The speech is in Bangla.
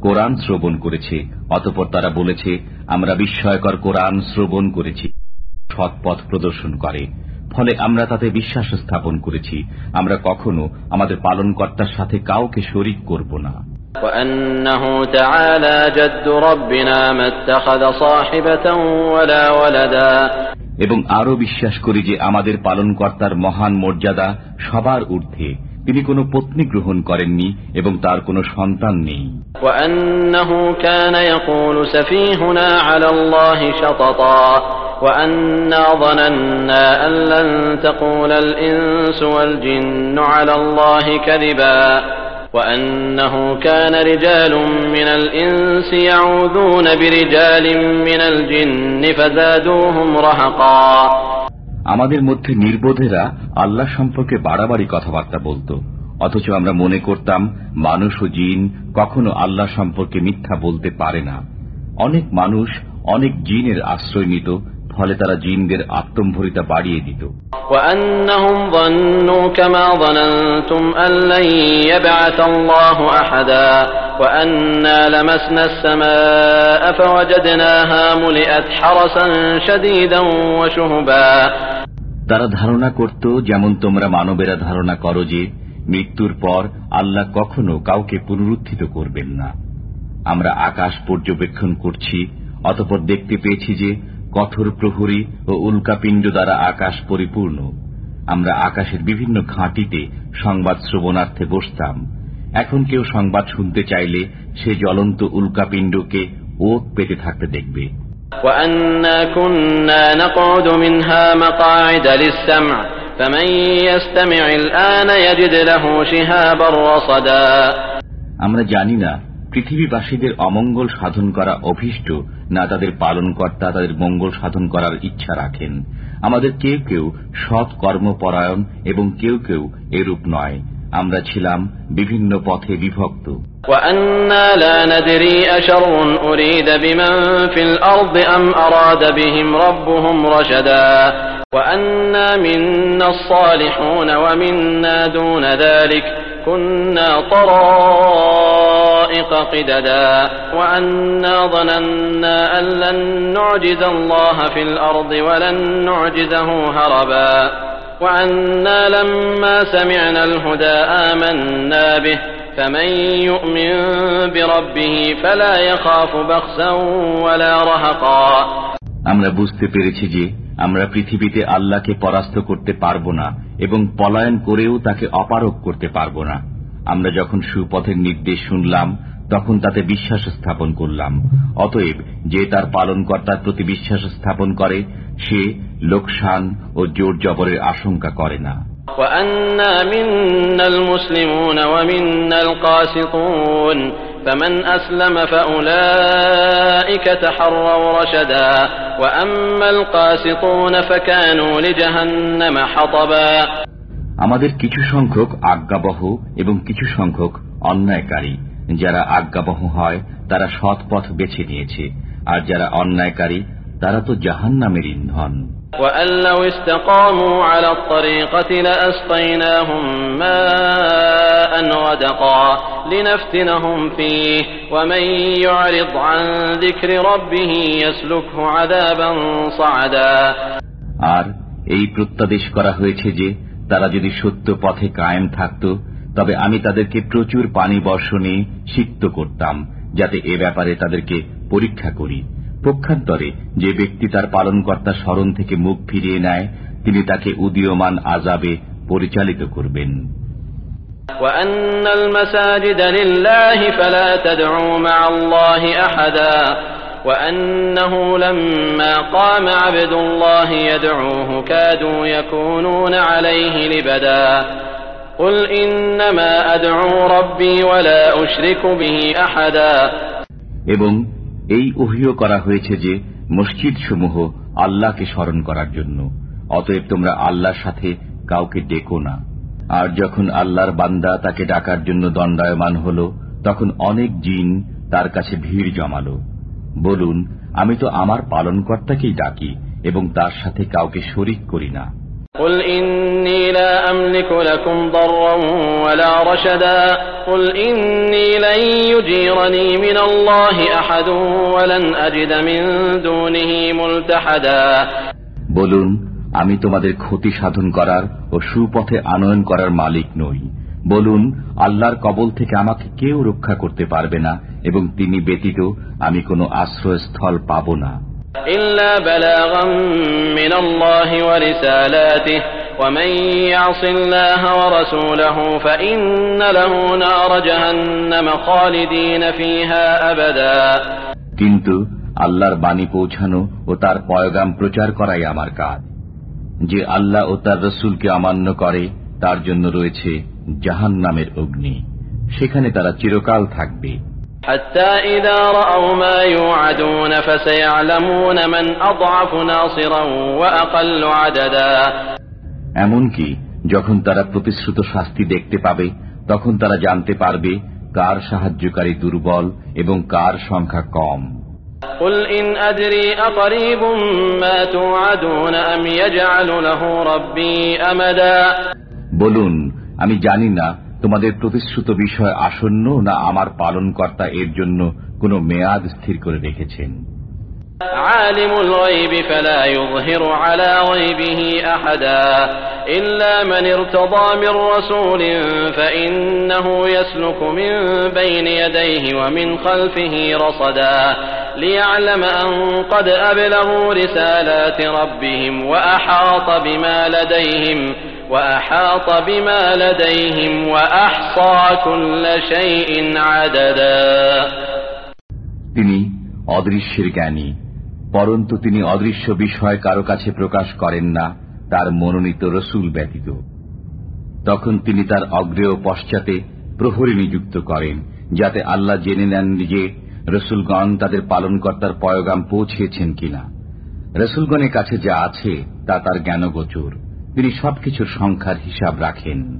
কোরআন শ্রবণ করেছে অতপর তারা বলেছে আমরা বিস্ময়কর কোরআন শ্রবণ করেছি সৎ পথ প্রদর্শন করে ফলে আমরা তাতে বিশ্বাস স্থাপন করেছি আমরা কখনো আমাদের পালনকর্তার সাথে কাউকে শরিক করব না وأنه تعالى جد ربنا ما اتخذ صاحبة ولا ولدا এবং আরো বিশ্বাস করি যে আমাদের পালনকর্তার মহান মর্যাদা সবার ঊর্ধ্বে তিনি কোনো পত্নী গ্রহণ করেননি এবং তার কোনো সন্তান নেই وأنه كان يقول سفيهنا على الله شططا وأنا ظننا أن لن تقول الإنس والجن على الله كذبا وأنه كان رجال من الإنس يعوذون برجال من الجن فزادوهم رهقا আমাদের মধ্যে নির্বোধেরা আল্লাহ সম্পর্কে বাড়াবাড়ি কথাবার্তা বলতো অথচ আমরা মনে করতাম মানুষ ও জিন কখনো আল্লাহ সম্পর্কে মিথ্যা বলতে পারে না অনেক মানুষ অনেক জিনের আশ্রয় নিত ফলে তারা জিনদের আত্মম্ভরিতা বাড়িয়ে দিত। তারা ধারণা করত যেমন তোমরা মানবেরা ধারণা করো যে মৃত্যুর পর আল্লাহ কখনো কাউকে পুনরুত্থিত করবেন না। আমরা আকাশ পর্যবেক্ষণ করছি অতপর দেখতে পেয়েছি যে কঠোর প্রহরী ও উল্কাপিণ্ড দ্বারা আকাশ পরিপূর্ণ। আমরা আকাশের বিভিন্ন ঘাঁটিতে সংবাদ শ্রবণার্থে বসতাম। এখন কেউ সংবাদ শুনতে চাইলে সে জ্বলন্ত উল্কাপিণ্ডকে ওত পেতে থাকতে দেখবে। আমরা জানি না পৃথিবীবাসীদের অমঙ্গল সাধন করা অভিষ্ট না তাদের পালন কর্তা তাদের মঙ্গল সাধন করার ইচ্ছা রাখেন। আমাদের কেউ কেউ সৎ কর্মপরায়ণ এবং কেউ কেউ এরূপ নয়। আমরা ছিলাম বিভিন্ন পথে বিভক্ত। আমরা ندري أشر أريد بمن في الأرض أم أراد بهم ربهم رشدا وأنا منا الصالحون ومنا دون ذلك كنا طرائق قددا وأنا ظننا أن لن نعجز الله في الأرض ولن نعجزه هربا وأنا لما سمعنا الهدى آمنا به فمن يؤمن بربه فلا يخاف بخسا ولا رهقا আমরা বুঝতে পেরেছি যে আমরা পৃথিবীতে আল্লাহকে পরাস্ত করতে পারব না এবং পলায়ন করেও তাকে অপারক করতে পারব না আমরা যখন সুপথের নির্দেশ শুনলাম তখন তাতে বিশ্বাস স্থাপন করলাম অতএব যে তার পালনকর্তার প্রতি বিশ্বাস স্থাপন করে সে লোকসান ও জোর জবরের আশঙ্কা করে না وأنا منا المسلمون ومنا القاسطون فمن أسلم فأولئك تحروا رشدا وأما القاسطون فكانوا لجهنم حطبا আমাদের কিছু সংখ্যক আজ্ঞাবহ এবং কিছু সংখ্যক অন্যায়কারী। যারা আজ্ঞাবহ হয় তারা সৎ পথ বেছে নিয়েছে। আর যারা অন্যায়কারী তারা তো জাহান নামের ইন্ধন আর এই প্রত্যাদেশ করা হয়েছে যে তারা যদি সত্য পথে কায়েম থাকত তবে আমি তাদেরকে প্রচুর পানি বর্ষণে সিক্ত করতাম যাতে এ ব্যাপারে তাদেরকে পরীক্ষা করি পক্ষান্তরে যে ব্যক্তি তার পালনকর্তার স্মরণ থেকে মুখ ফিরিয়ে নেয় তিনি তাকে উদীয়মান আজাবে পরিচালিত করবেন وأن المساجد لله فلا تدعوا مع الله أحدا وأنه لما قام عبد الله يدعوه كادوا يكونون عليه لبدا قل إنما أدعو ربي ولا أشرك به أحدا এবং এই ওহিও করা হয়েছে যে মসজিদ সমূহ আল্লাহকে স্মরণ করার জন্য অতএব তোমরা আল্লাহর সাথে কাউকে ডেকো না আর যখন আল্লাহর বান্দা তাকে ডাকার জন্য দণ্ডায়মান হল তখন অনেক জিন তার কাছে ভিড় জমালো বলুন আমি তো আমার পালনকর্তাকেই ডাকি এবং তার সাথে কাউকে শরিক করি না قل إني لا أملك لكم ضرا ولا رشدا قل إني لن يجيرني من الله أحد ولن أجد من دونه ملتحدا বলুন আমি তোমাদের ক্ষতি সাধন করার ও সুপথে আনয়ন করার মালিক নই বলুন আল্লাহর কবল থেকে আমাকে কেউ রক্ষা করতে পারবে না এবং তিনি ব্যতীত আমি কোনো আশ্রয়স্থল পাব না। কিন্তু আল্লাহর বাণী পৌঁছানো ও তার পয়গাম প্রচার করাই আমার কাজ। যে আল্লাহ ও তার রসুলকে অমান্য করে তার জন্য রয়েছে জাহান নামের অগ্নি সেখানে তারা চিরকাল থাকবে। এমনকি যখন তারা প্রতিশ্রুত শাস্তি দেখতে পাবে তখন তারা জানতে পারবে কার সাহায্যকারী দুর্বল এবং কার সংখ্যা কম। বলুন আমি জানি না তোমাদের প্রতিশ্রুত বিষয় আসন্ন না আমার পালনকর্তা এর জন্য কোনো মেয়াদ স্থির করে রেখেছেন عالم الغيب فلا يظهر على غيبه أحدا إلا من ارتضى من رسول فإنه يسلك من بين يديه ومن خلفه رصدا ليعلم أن قد أبلغوا رسالات ربهم وأحاط بما لديهم وأحاط بما لديهم وأحصى كل شيء عددا তিনি অদৃশ্যের জ্ঞানী পরন্তু তিনি অদৃশ্য বিষয় কারো কাছে প্রকাশ করেন না তার মনোনীত রসুল ব্যতীত তখন তিনি তার অগ্রেয় পশ্চাতে প্রহরী নিযুক্ত করেন যাতে আল্লাহ জেনে নেন যে রসুলগণ তাদের পালনকর্তার পয়গাম পৌঁছেছেন কিনা রসুলগণের কাছে যা আছে তা তার জ্ঞানগোচর তিনি সবকিছুর সংখ্যার হিসাব রাখেন।